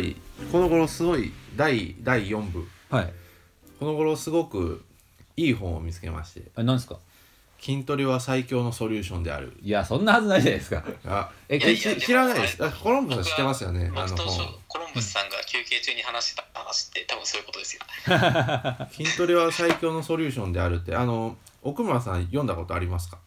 ぱりこの頃すごい第第4部。はい。この頃すごくいい本を見つけまして。あ何ですか「筋トレは最強のソリューションである。いやそんなはずないじゃないですか」あ。ええいやいやし知らないです。あコロンブスさん知ってますよねあの本。コロンブスさんが休憩中に話してた話って多分そういうことですよ。筋トレは最強のソリューションであるってあの奥村さん読んだことありますか？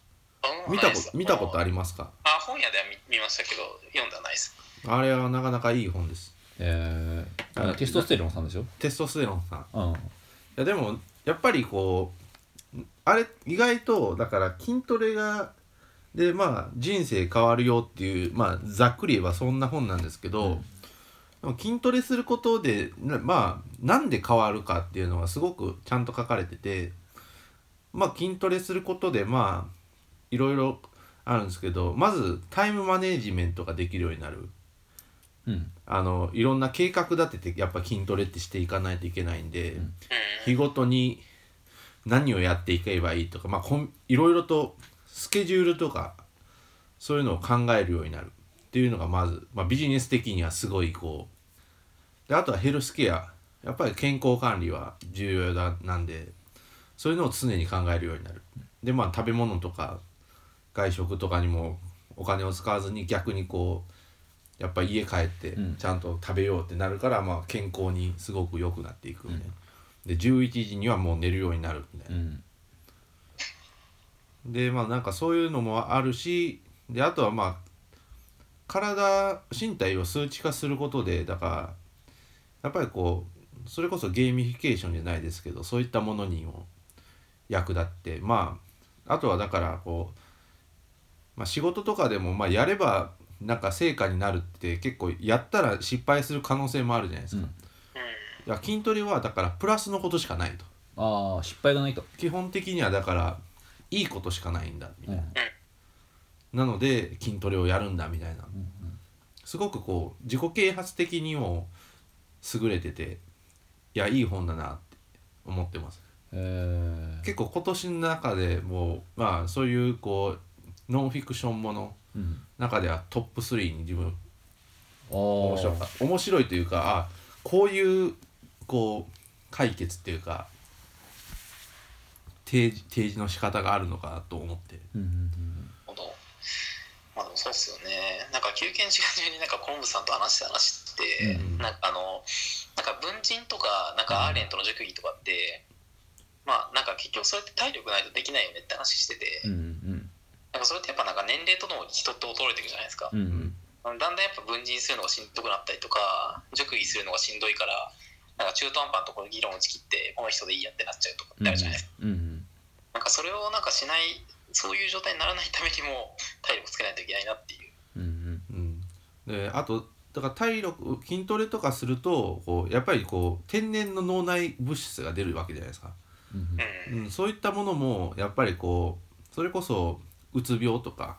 見たこと見たことありりますか？あ本屋では見見ましたけど読んではないです。あれはなかなかいい本ですえー、あのテストステロンさんでしょ？テストステロンさん。いうん。やでもやっぱりこうあれ意外とだから筋トレがでまあ人生変わるよっていうまあざっくり言えばそんな本なんですけど、うん。筋トレすることでなまあなんで変わるかっていうのはすごくちゃんと書かれててまあ筋トレすることでまあいろいろあるんですけどまずタイムマネジメントができるようになるうん。あのいろんな計画立ててやっぱ筋トレってしていかないといけないんで、うん。日ごとに何をやっていけばいいとか、まあ、こんいろいろとスケジュールとかそういうのを考えるようになるっていうのがまず、まあ、ビジネス的にはすごいこうであとはヘルスケアやっぱり健康管理は重要だなんでそういうのを常に考えるようになる。でまあ食べ物とか外食とかにもお金を使わずに逆にこうやっぱり家帰ってうん。ちゃんと食べようってなるから、まあ、健康にすごく良くなっていくみたいな、で11時にはもう寝るようになるみたいな。う、ん。でまあなんかそういうのもあるしであとはまあ体身体を数値化することでだからやっぱりこうそれこそゲーミフィケーションじゃないですけどそういったものにも役立ってまああとはだからこう、まあ、仕事とかでもまあやればなんか成果になるって結構やったら失敗する可能性もあるじゃないですか。いや筋トレはだからプラスのことしかないと。ああ失敗がないと基本的にはだからいいことしかないんだみたいな、うん。なので筋トレをやるんだみたいな。うんすごくこう自己啓発的にも優れてていやいい本だなって思ってます。えー。結構今年の中でもうまあそういうこうノンフィクションものうん中ではトップ3に自分あ面白かった。面白いというかあこういうこう解決っていうか提示提示の仕方があるのかなと思って。うんうんほど。まあでもそうですよね。なんか休憩時間中になんかコロンブスさんと話した話って、うんなんかあのなんか文人とかなんかアーレントの熟議とかって、まあなんか結局それって体力ないとできないよねって話してて、うんうんなんかそれってやっぱなんか年齢とともに人って衰えていくじゃないですか。うんうん。だんだんやっぱ文人するのがしんどくなったりとか熟議するのがしんどいからなんか中途半端なところで議論を打ち切ってこの人でいいやってなっちゃうとかってあるじゃないですか、うんうん。なんかそれをなんかしないそういう状態にならないためにも体力つけないといけないなっていう。うんうん、であとだから体力筋トレとかするとこうやっぱりこう天然の脳内物質が出るわけじゃないですか、うんうん。うん、そういったものもやっぱりこうそれこそうつ病とか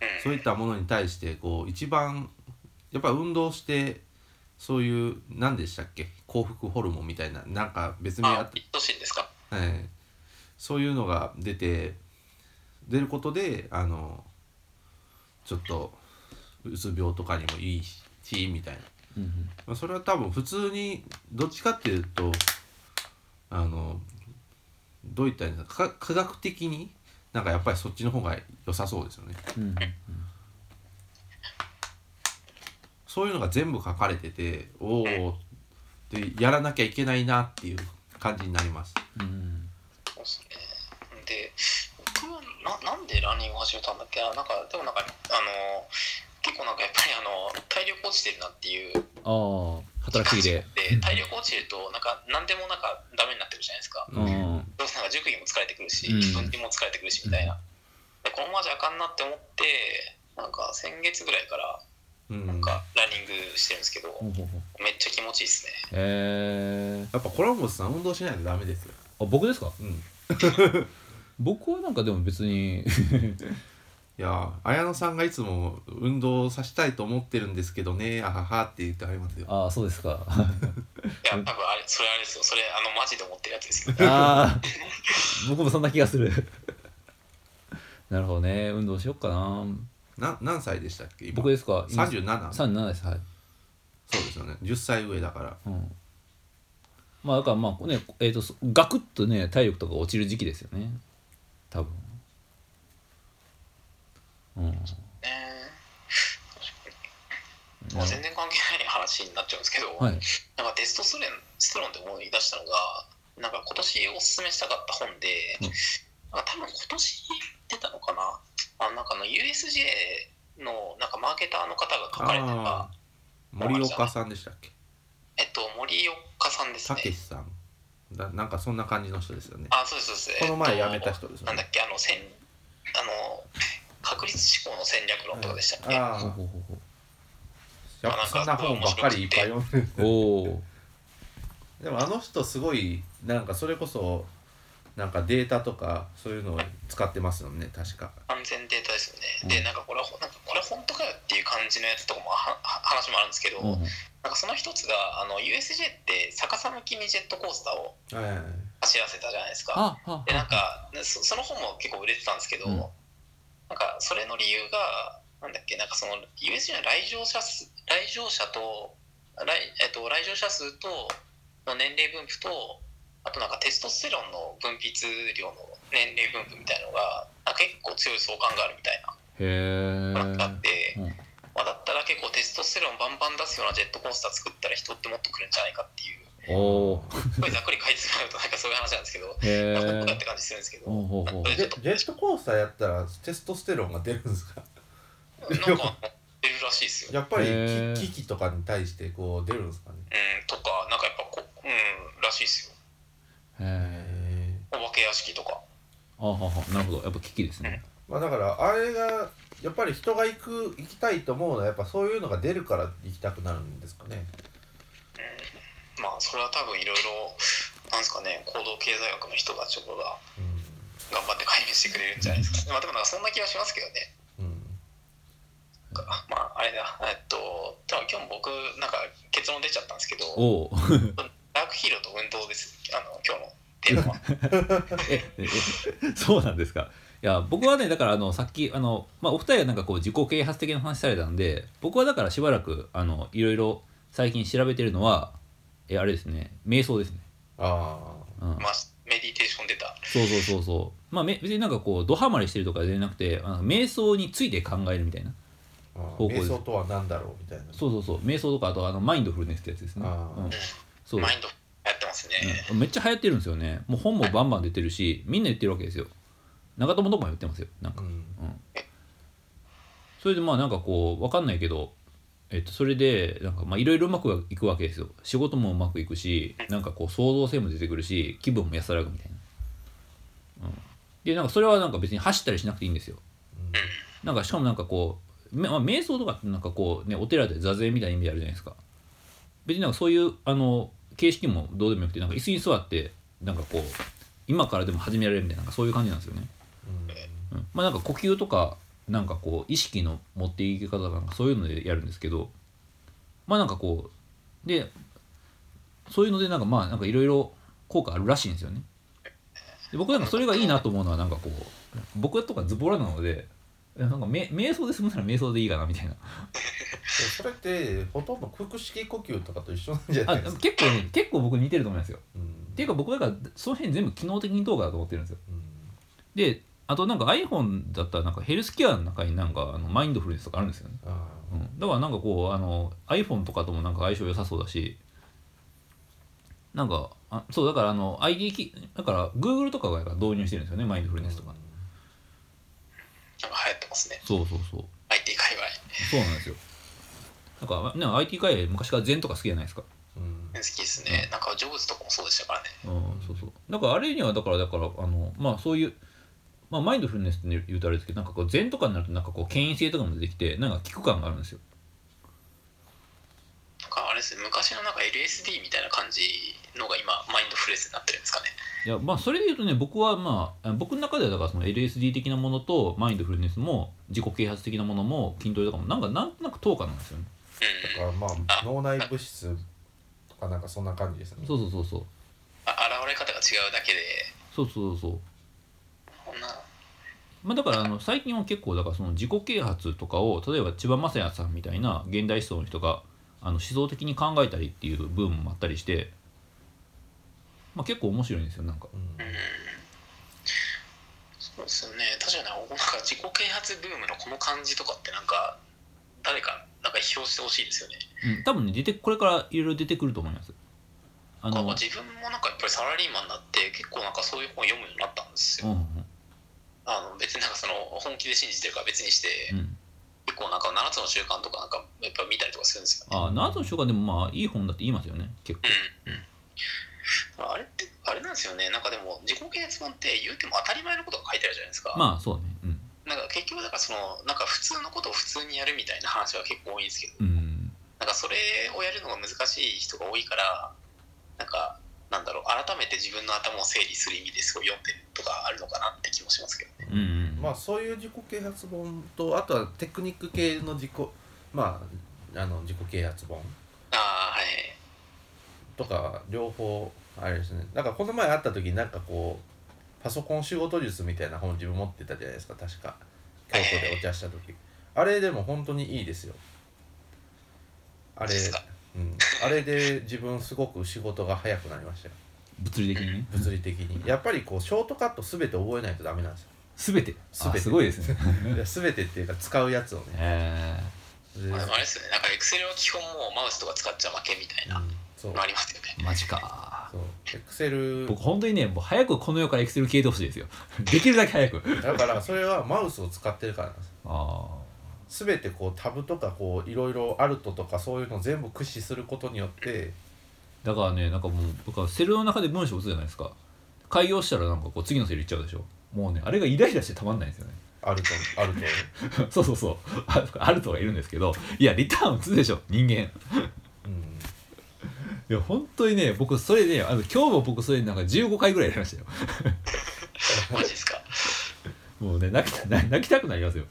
うんそういったものに対してこう一番やっぱ運動してそういう何でしたっけ幸福ホルモンみたいななんか別名あってあ一等身ですか。はい、そういうのが出て出ることであのちょっとうつ病とかにもいいしみたいな、うんまあ、それは多分普通にどっちかっていうとあのどういったか？科学的になんかやっぱりそっちの方が良さそうですよね。うん。そういうのが全部書かれてておおでやらなきゃいけないなっていう感じになります。うん。そうですねで僕はななんでランニングを始めたんだっけな？なんかでもなんかあの結構なんかやっぱりあの体力落ちてるなっていうああ働きでで体力落ちてるとなんか何でもなんかダメになってるじゃないですか。うんうんどうせなんか塾技も疲れてくるしうん。分岐も疲れてくるしみたいな、でこのままじゃあかんなって思ってなんか先月ぐらいからうん。なんかランニングしてるんですけど、めっちゃ気持ちいいですね。えー。やっぱコランボスさん運動しないとダメですよ。あ僕ですか？うん。僕はなんかでも別に いや綾野さんがいつも運動させたいと思ってるんですけどねあははって言ってありますよ。ああそうですか。いや多分あれそれあれですよ。それあのマジで思ってるやつですよ。ああ僕もそんな気がする。なるほどね。運動しよっかな。な何歳でしたっけ今？僕ですか。今37 37です。はい。そうですよね。10歳上だから。うん。まあだからまあねえっ、とそガクッとね体力とか落ちる時期ですよね。多分うん。ねまあ、全然関係ない話になっちゃうんですけど、はい。なんかテストステロンステロンで思い出したのがなんか今年おすすめしたかった本で、うん。なんか多分今年出たのかな。あのなんかあの USJ のなんかマーケターの方が書かれてた森岡さんでしたっけ？えっと森岡さんですね。たけしさん。だなんかそんな感じの人ですよね。あそうですそうです。この前えっと辞めた人ですよね。なんだっけあの戦あの確率思考の戦略論とかでしたっけ、ああほうほうほうほやっぱそんな本ばっかりいっぱい読んででもあの人すごいなんかそれこそなんかデータとかそういうのを使ってますよね確か。安全データですよね、うん。でなんかこれはほなんかこれ本当かよっていう感じのやつとかもはは話もあるんですけど、うんなんかその一つがあの USJ って逆さ向きにジェットコースターをはいはいはい。走らせたじゃないですか。ああでなんかそその本も結構売れてたんですけど、うんなんかそれの理由がなんだっけなんかその USJ の来場者数来場者と来,、えっと、来場者数との年齢分布とあとなんかテストステロンの分泌量の年齢分布みたいのが結構強い相関があるみたいな。へのがあって、えうん。まあ、だったら結構テストステロンバンバン出すようなジェットコースター作ったら人ってもっと来るんじゃないかっていうおおすごいざっくり書いてしまうとなんかそういう話なんですけど、へまあ、本当かっえて感じするんですけど、ほうほうほう。ジェジェットコースターやったらテストステロンが出るんですか？なんか出るらしいですよ。やっぱり機とかに対してこう出るんですかね？うん、とか、なんかやっぱこ、うん、らしいですよ。へえへお化け屋敷とか。あははなるほど。やっぱ危機ですね。まあだからあれがやっぱり人が行く行きたいと思うのはやっぱそういうのが出るから行きたくなるんですかね？まあ、それは多分いろいろ、なんですかね、行動経済学の人たちがうん頑張って解明してくれるんじゃないですか。まあ、でもなんかそんな気はしますけどね。うんまあ、あれだ、えっと、でも今日僕、なんか結論出ちゃったんですけど、ダークヒーローと運動です。あの、今日のテーマ そうなんですかいや僕はねだからあのさっきあの、まあ、お二人はなんかこう自己啓発的な話されたんで僕はだからしばらくあのいろいろ最近調べてるのはえあれですね。瞑想ですね、あうん、まあ、メディテーション出た。そうそうそうそう。まあめ別になんかこうドハマりしてるとかじゃなくてあの瞑想について考えるみたいな方向です。ー瞑想とは何だろうみたいな。そうそうそう。瞑想とかあとあのマインドフルネスってやつですね、あーうん、そう、マインドやってますね。うん。めっちゃ流行ってるんですよね。もう本もバンバン出てるしみんな言ってるわけですよ。長友とかも言ってますよ。なんか。うん。それでまあなんかこう分かんないけど、えっと、それでなんかまあいろいろうまくいくわけですよ。仕事もうまくいくしなんかこう創造性も出てくるし気分も安らぐみたいな、うん、でなんかそれはなんか別に走ったりしなくていいんですよ。なんかしかもなんかこう、めまあ、瞑想とかってなんかこうねお寺で座禅みたいな意味であるじゃないですか。別になんかそういうあの形式もどうでもよくてなんか椅子に座ってなんかこう今からでも始められるみたいななんかそういう感じなんですよね。うん。まあなんか呼吸とかなんかこう意識の持っていき方とかなんかそういうのでやるんですけどまあなんかこうでそういうのでなんかまあなんかいろいろ効果あるらしいんですよね。で僕なんかそれがいいなと思うのはなんかこう僕とかズボラなのでなんかめ瞑想で済むなら瞑想でいいかなみたいな。それってほとんど腹式呼吸とかと一緒なんじゃなあいですか？結構ね結構僕似てると思いますよ。うん。っていうか僕だからその辺全部機能的にどうかだと思ってるんですよ。うん。であとなんか iPhone だったらなんかヘルスケアの中になんかあのマインドフルネスとかあるんですよね。あうん、だからなんかこうあの iPhone とかともなんか相性良さそうだしなんかあそうだからあの ID きだから Google とかが導入してるんですよねマインドフールネスとか、なんか流行ってますね。そうそうそう。IT 界隈。そうなんですよ。なんかね IT 界隈昔から禅とか好きじゃないですか。うん。好きですね。なんかジョブズとかもそうでしたからね。うんそうそう。だからあれにはだからだからあのまあそういうまあマインドフルネスって言うとあれですけどなんかこう禅とかになるとなんかこう権威性とかも出てきてなんか効く感があるんですよ。なんかあれですね、昔のなんか LSD みたいな感じのが今、マインドフルネスになってるんですかね。いやまあそれで言うとね僕はまああ僕の中ではだからその LSD 的なものとマインドフルネスも自己啓発的なものも筋トレとかもなんかなんとなく等価なんですよね。うん。だからまあ脳内物質とかなんかそんな感じですね。そうそうそうそう。あ現れ方が違うだけで、そうそうそうまあだからあの最近は結構だからその自己啓発とかを例えば千葉雅也さんみたいな現代思想の人があの思想的に考えたりっていう部分もあったりして、まあ、結構面白いんですよなんか。うんうんそうですよね。確かになんか自己啓発ブームのこの感じとかってなんか誰かなんか批評してほしいですよね。うん、多分ね出てこれからいろいろ出てくると思います。あの、自分もなんかやっぱりサラリーマンになって結構なんかそういう本読むようになったんですよ、うんあの別になんかその本気で信じてるから別にして、うん。うん結構なんか7つの習慣とかなんかやっぱ見たりとかするんですよね。ああナートの書がでもまあいい本だって言いますよね結構。うんうん。あれってあれなんですよね。なんかでも自己啓発本って言うても当たり前のことが書いてあるじゃないですか、まあそうねうん。なんか結局だからそのなんか普通のことを普通にやるみたいな話は結構多いんですけど。うん。なんかそれをやるのが難しい人が多いからなんかなんだろう改めて自分の頭を整理する意味ですごい読んでるとかあるのかなって気もしますけどね。うんうん。まあそういう自己啓発本とあとはテクニック系の自己まああの自己啓発本。ああはいとか両方あれですね。なんかこの前会った時になんかこうパソコン仕事術みたいな本自分持ってたじゃないですか確か。京都でお茶した時。あれでも本当にいいですよ。あれですか？うん、あれで自分すごく仕事が早くなりましたよ。物理的に？ね物理的に。やっぱりこうショートカット全て覚えないとダメなんですよ。全て？全て。あすごいですね。いや全てっていうか使うやつをね。へでまあ、でもあれですよね。なんかエクセルは基本もうマウスとか使っちゃ負けみたいなうんそう。のありますよね。えマジか。そう。エクセル僕本当にねもう早くこの世からエクセル消えてほしいですよ。できるだけ早く。だからそれはマウスを使ってるからなんですあ全てこうタブとかこういろいろアルトとかそういうのを全部駆使することによってあだからねなんかもう僕はセルの中で文章打つじゃないですか。開業したらなんかこう次のセル行っちゃうでしょ。もうねあれがイライラしてたまんないんですよね。アルトアルト そうそうそう。あアルトがいるんですけどいやリターン打つでしょ人間。うん。いや本当にね僕それで、あの今日も僕それなんか15回ぐらいやりましたよ。マジですか。もうね泣きた泣泣きたくなりますよ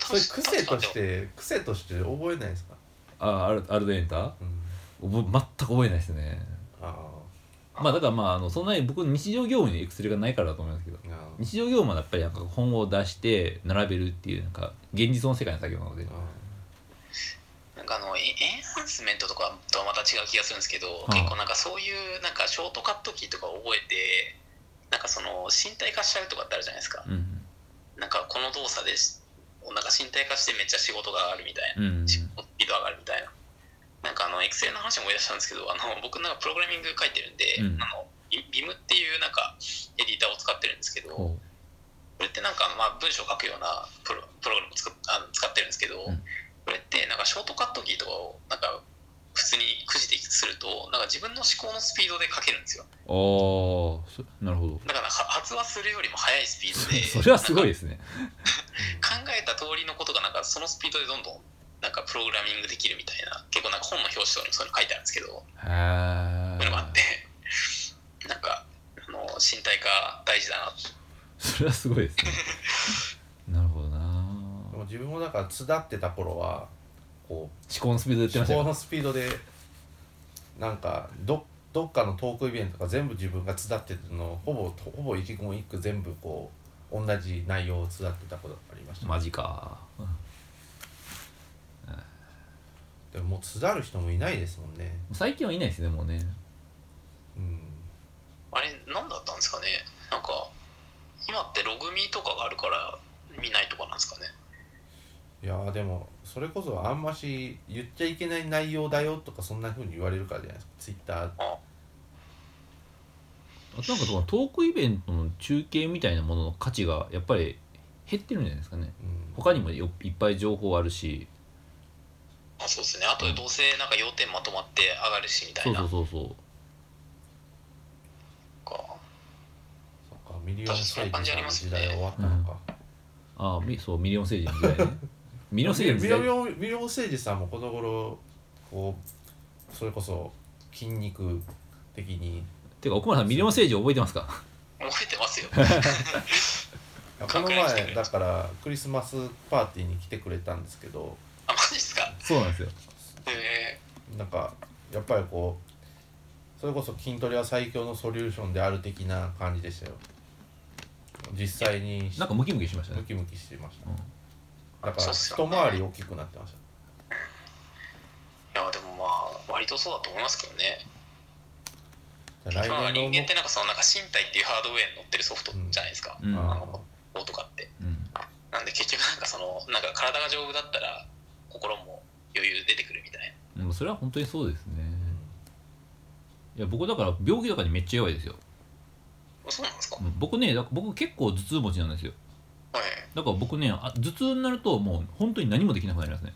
それ癖として癖として覚えないですか、あアルアルデンタ？うん、覚え全く覚えないですね。あまあだからまああのそんなに僕日常業務にエクセルがないからだと思いますけど。日常業務はやっぱりなんか本を出して並べるっていうなんか現実の世界の作業なので。なんかあのエエンハンスメントとかとはまた違う気がするんですけど、ああ結構なんかそういうなんかショートカットキーとかを覚えてなんかその身体化しちゃうとかってあるじゃないですか、うんなんかこの動作でしなんか身体化してめっちゃ仕事が上がるみたいな、うん。仕事スピード上がるみたいな。なんかあのエクセルの話思い出したんですけどあの僕なんかプログラミング書いてるんで、うん。あのビビムっていうなんかエディターを使ってるんですけどこほれってなんかまあ文章を書くようなプロプログラムを使っあの使ってるんですけど、うん。これってなんかショートカットキーとかをなんか普通にくじでするとなんか自分の思考のスピードで書けるんですよ。うああそなるほど。だからは発話するよりも速いスピードで。それはすごいですね。考えた通りのことがなんかそのスピードでどんどんなんかプログラミングできるみたいな結構なんか本の表紙とかにもそういうの書いてあるんですけど。へそういうのがあっえて。なんかあの身体化大事だなそれはすごいですね。なるほどな。でも自分もだから巣立ってた頃はこ思考のスピードでう思考言ってましたよ。のスピードでなんかどどっかのトークイベントとか全部自分が巣立ってるのをほぼほぼ一言一句全部こう同じ内容を巣立ってたことがありました、マジか。でももう巣立る人もいないですもんね。最近はいないですねもうね。うん。あれ何だったんですかね。なんか今ってログミーとかがあるから見ないとかなんですかね。いやーでもそれこそあんまし言っちゃいけない内容だよとかそんな風に言われるからじゃないですか。ツイッターあとなんかそのトークイベントの中継みたいなものの価値がやっぱり減ってるんじゃないですかね。うん。他にもよいっぱい情報あるし。あそうですね。あとどうせなんか要点まとまって上がるしみたそいうなそうそう。そうか。そっかミリオンセージさんの時代は終わったのか、ああみそうミリオン政治の時代ね ミリオンミ政治の時代リオンミリオン政治さんもこの頃こうそれこそ筋肉的に。てか奥村さんミリオン誠司覚えてますか？覚えてますよ。この前だからクリスマスパーティーに来てくれたんですけど。あマジですか？そうなんですよ。えなんかやっぱりこうそれこそ筋トレは最強のソリューションである的な感じでしたよ。実際になんかムキムキしましたね。ムキムキしてました。うんだから一回り大きくなってました。割とそうだと思いますけどね。来年の人間ってなんかそのなんか身体っていうハードウェアに乗ってるソフトじゃないですか、うん。あの棒とかって。うん。なんで結局なんかそのなんか体が丈夫だったら心も余裕出てくるみたいな。でもそれは本当にそうですね。いや僕だから病気とかにめっちゃ弱いですよ。そうなんですか、うん。僕ねだ僕結構頭痛持ちなんですよ。はいだから僕ねあ頭痛になるともう本当に何もできなくなりますね。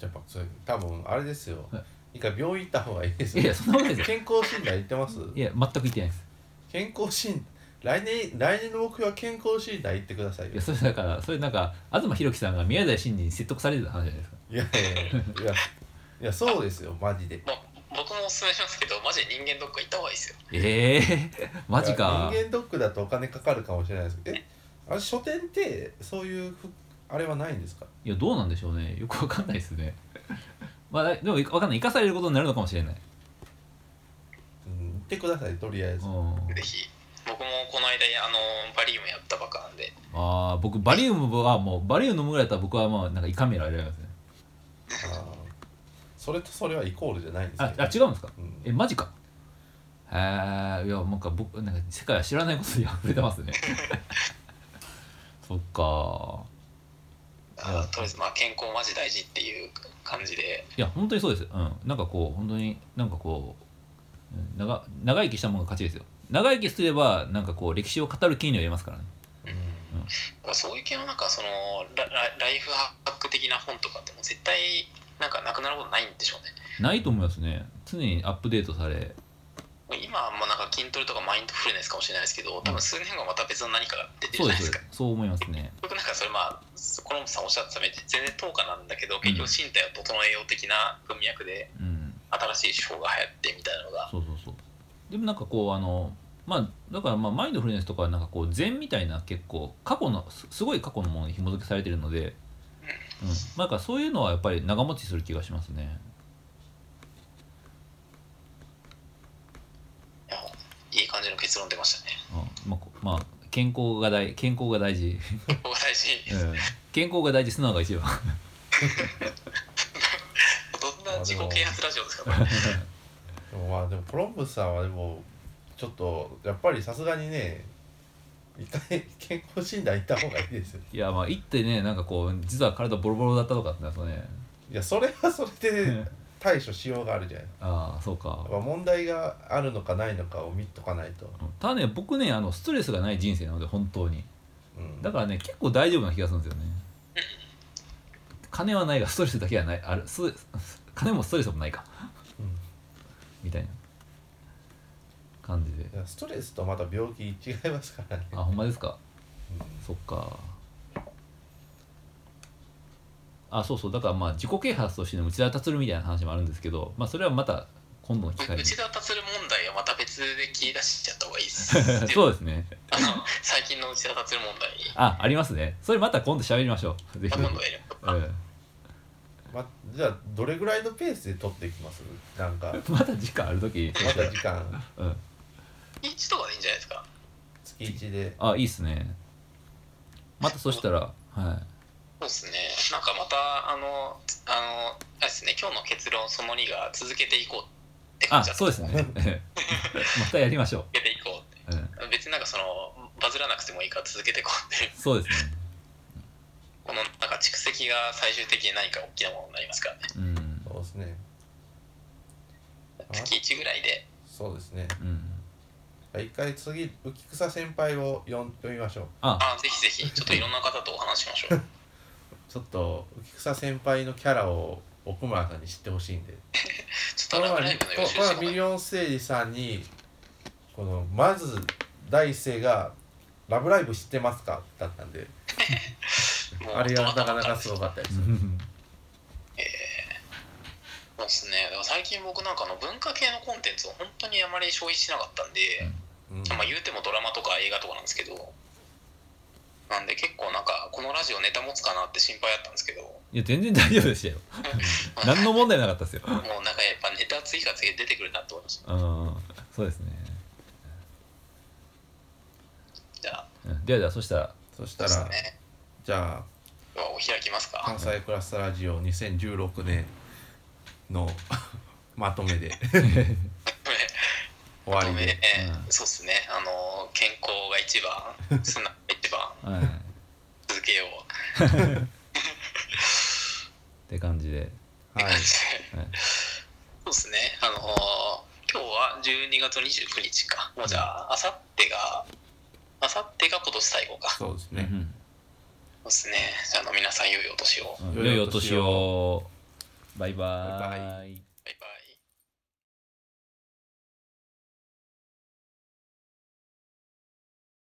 やっぱそれ多分あれですよ。はい。一回病院行った方がいいですよ。いやそんなことないです。よ健康診断行ってます？いや全く言ってないです。健康診来年来年の目標は健康診断行ってくださいよ。いやそれだからそれなんか東博樹さんが宮台真司に説得されてた話じゃないですか。いやいやいや。いやいやそうですよマジで。まあ、僕もおすすめしますけどマジで人間ドック行った方がいいですよ。ええマジか。いや人間ドックだとお金かかるかもしれないです。けどえあれ書店ってそういうふあれはないんですか？いやどうなんでしょうね。よくわかんないですね。まあでもわかんない。生かされることになるのかもしれない、うん行ってくださいとりあえず。うん、ぜひ僕もこの間あのバリウムやったばっかなんで。ああ僕バリウムはもうバリウム飲むぐらいだったら僕はまあなんか胃カメラ選びますね。あー。それとそれはイコールじゃないんですあけど。あ違うんですか？うん。えマジか。へえいやなんか僕なんか世界は知らないことに溢れてますね そっか。あとりあえずまあ健康マジ大事っていう感じで。いや本当にそうです。うん。なんかこう本当になんかこううん長長生きしたものが勝ちですよ。長生きすればなんかこう歴史を語る権利を得ますからね。だからそういう系のなんかそのララライフハック的な本とかってもう絶対なんかなくなることないんでしょうね。ないと思いますね。常にアップデートされ今はもうなんか筋トレとかマインドフルネスかもしれないですけど多分数年後また別の何かが出てるじゃないですか。そう思いますね。僕なんかそれまあコロンブさんおっしゃったためで全然等価なんだけど結局身体を整えよう的な文脈でうん。新しい手法が流行ってみたいなのが。そうそうそう。でもなんかこうあのまあだからまあマインドフルネスとかはなんかこう禅みたいな結構過去のすすごい過去のものに紐付けされてるので、うん。まあ、だからそういうのはやっぱり長持ちする気がしますねいやいい感じの結論出ましたね。うん。まあこ、まあ健康が大健康が大事、ここが大事。う ん、健康が大事素直が一番。どんな自己啓発ラジオですか でもまあでもコロンブスさんはでもちょっとやっぱりさすがにね一回健康診断行った方がいいですよ。いやまあ行ってねなんかこう実は体ボロボロだったとかってなるとね。いやそれはそれで対処しようがあるじゃない。ああそうか。やっぱ問題があるのかないのかを見とかないと、うん。ただね僕ねあのストレスがない人生なので本当に。うん、だからね結構大丈夫な気がするんですよね。金はないがストレスだけはない。あるス金もストレスもないか。うん。みたいな。感じで。いやストレスとまた病気違いますからね、あほんまですか。うん。そっかあそうそう。だからまあ自己啓発としての内田達みたいな話もあるんですけどまあそれはまた今度の機会に内田達問題はまた別で切り出しちゃった方がいいです。そうですね。あの最近の内田達問題。あありますね。それまた今度喋りましょう。ぜひ、今度やるうん。ま、じゃあどれぐらいのペースで取っていきます？なんか。また時間ある時また時間。うん。1とかでいいんじゃないですか。月1で。あいいっすね。またそしたらはいそうですね。なんかまたあのあのあれですね。今日の結論その2が続けていこうって感あじだった。そうですね。またやりましょ続けていこうって。う、うん、別になんかそのバズらなくてもいいから続けていこうっていう。そうですね。このなんか蓄積が最終的に何か大きなものになりますからね。うん。そうですね。月1ぐらいで。そうですね。うん。一回次浮草先輩を読ん読みましょう。あ。あぜひぜひ。ちょっといろんな方とお話ししましょう ちょっと浮草先輩のキャラを奥村さんに知ってほしいんで。ちょっとこのしてもらミリオン誠司さんにこのまず第一声が「ラブライブ知ってますか?」だったんで。あれがなかなかす。すごかったです。そうですね。最近僕なんかあの文化系のコンテンツを本当にあまり消費しなかったんで、うん。まあ言うてもドラマとか映画とかなんですけどなんで結構なんかこのラジオネタ持つかなって心配だったんですけど。いや全然大丈夫でしたよ。何の問題なかったですよ。もうなんかやっぱネタ次から次へ出てくるなって思いました。うん。そうですね。じゃあ。うん。ではではそしたら。そしたらね。じゃあ。お開きますか。関西クラスターラジオ2016年の まとめで。終 終わりで、うん。そうっすね。あの健康が一番。素直が一番はい。続けよう。って感じで。はい。そうですね。あの今日は12月29日か。もうじゃああさってがあさってが今年最後か。そそうですね、うんうですね。じゃああの皆さん良いお年を。うん。良いお年を。バイババイバイ